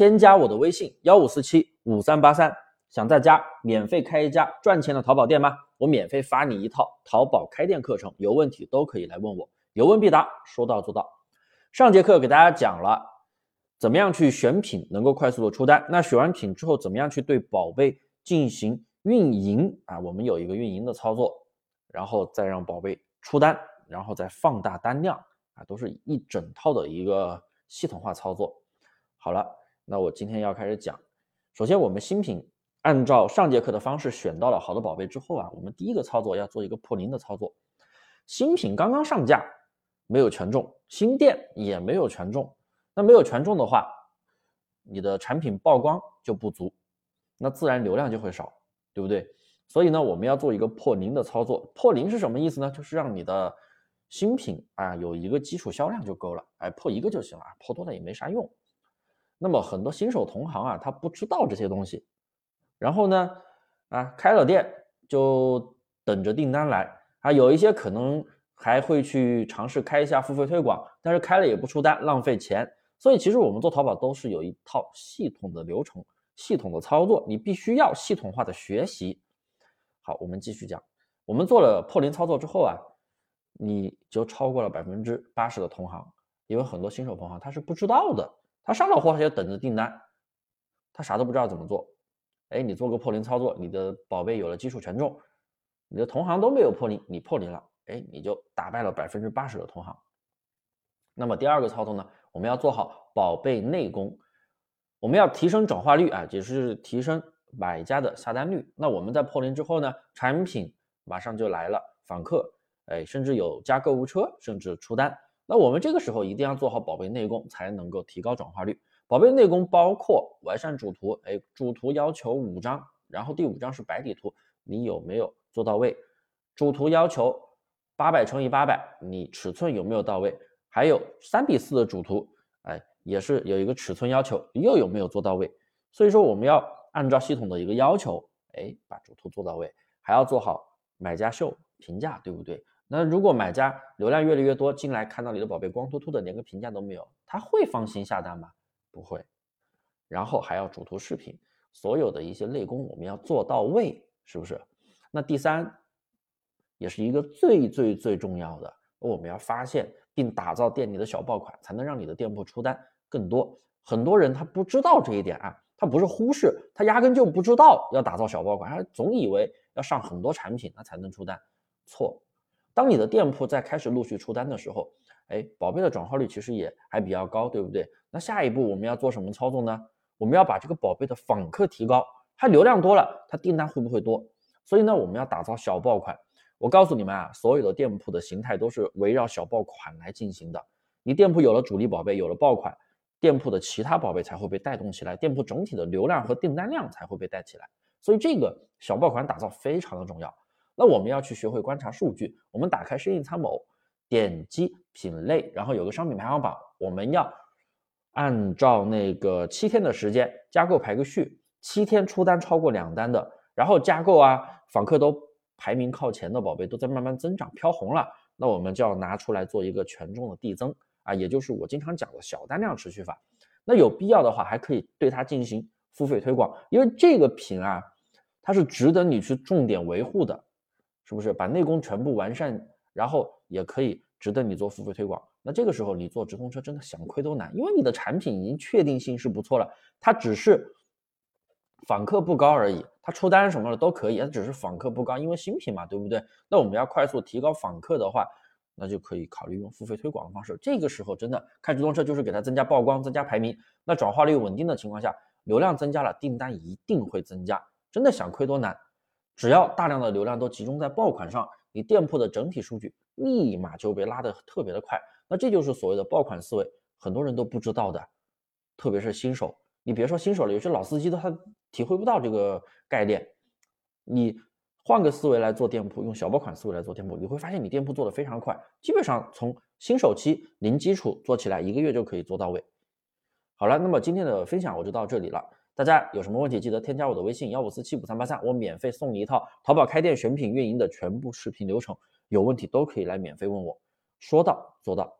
添加我的微信幺五四七五三八三，想在家免费开一家赚钱的淘宝店吗？我免费发你一套淘宝开店课程，有问题都可以来问我，有问必答，说到做到。上节课给大家讲了怎么样去选品能够快速的出单，那选完品之后怎么样去对宝贝进行运营啊？我们有一个运营的操作，然后再让宝贝出单，然后再放大单量啊，都是一整套的一个系统化操作。好了。那我今天要开始讲，首先我们新品按照上节课的方式选到了好的宝贝之后啊，我们第一个操作要做一个破零的操作。新品刚刚上架，没有权重，新店也没有权重，那没有权重的话，你的产品曝光就不足，那自然流量就会少，对不对？所以呢，我们要做一个破零的操作。破零是什么意思呢？就是让你的新品啊有一个基础销量就够了，哎，破一个就行了，破多了也没啥用。那么很多新手同行啊，他不知道这些东西，然后呢，啊，开了店就等着订单来啊，有一些可能还会去尝试开一下付费推广，但是开了也不出单，浪费钱。所以其实我们做淘宝都是有一套系统的流程、系统的操作，你必须要系统化的学习。好，我们继续讲，我们做了破零操作之后啊，你就超过了百分之八十的同行，因为很多新手同行他是不知道的。他上了货，他就等着订单，他啥都不知道怎么做。哎，你做个破零操作，你的宝贝有了基础权重，你的同行都没有破零，你破零了，哎，你就打败了百分之八十的同行。那么第二个操作呢，我们要做好宝贝内功，我们要提升转化率啊，也是提升买家的下单率。那我们在破零之后呢，产品马上就来了，访客，哎，甚至有加购物车，甚至出单。那我们这个时候一定要做好宝贝内功，才能够提高转化率。宝贝内功包括完善主图，哎，主图要求五张，然后第五张是白底图，你有没有做到位？主图要求八百乘以八百，你尺寸有没有到位？还有三比四的主图，哎，也是有一个尺寸要求，又有没有做到位？所以说我们要按照系统的一个要求，哎，把主图做到位，还要做好买家秀评价，对不对？那如果买家流量越来越多，进来看到你的宝贝光秃秃的，连个评价都没有，他会放心下单吗？不会。然后还要主图视频，所有的一些内功我们要做到位，是不是？那第三，也是一个最最最重要的，我们要发现并打造店里的小爆款，才能让你的店铺出单更多。很多人他不知道这一点啊，他不是忽视，他压根就不知道要打造小爆款，他总以为要上很多产品那才能出单，错。当你的店铺在开始陆续出单的时候，哎，宝贝的转化率其实也还比较高，对不对？那下一步我们要做什么操作呢？我们要把这个宝贝的访客提高，它流量多了，它订单会不会多？所以呢，我们要打造小爆款。我告诉你们啊，所有的店铺的形态都是围绕小爆款来进行的。你店铺有了主力宝贝，有了爆款，店铺的其他宝贝才会被带动起来，店铺整体的流量和订单量才会被带起来。所以这个小爆款打造非常的重要。那我们要去学会观察数据。我们打开生意参谋，点击品类，然后有个商品排行榜。我们要按照那个七天的时间加购排个序，七天出单超过两单的，然后加购啊，访客都排名靠前的宝贝都在慢慢增长，飘红了，那我们就要拿出来做一个权重的递增啊，也就是我经常讲的小单量持续法。那有必要的话，还可以对它进行付费推广，因为这个品啊，它是值得你去重点维护的。是不是把内功全部完善，然后也可以值得你做付费推广？那这个时候你做直通车真的想亏都难，因为你的产品已经确定性是不错了，它只是访客不高而已，它出单什么的都可以，它只是访客不高，因为新品嘛，对不对？那我们要快速提高访客的话，那就可以考虑用付费推广的方式。这个时候真的开直通车就是给它增加曝光、增加排名，那转化率稳定的情况下，流量增加了，订单一定会增加，真的想亏多难。只要大量的流量都集中在爆款上，你店铺的整体数据立马就被拉得特别的快。那这就是所谓的爆款思维，很多人都不知道的，特别是新手。你别说新手了，有些老司机都他体会不到这个概念。你换个思维来做店铺，用小爆款思维来做店铺，你会发现你店铺做的非常快，基本上从新手期零基础做起来，一个月就可以做到位。好了，那么今天的分享我就到这里了。大家有什么问题，记得添加我的微信幺五四七五三八三，我免费送你一套淘宝开店选品运营的全部视频流程，有问题都可以来免费问我，说到做到。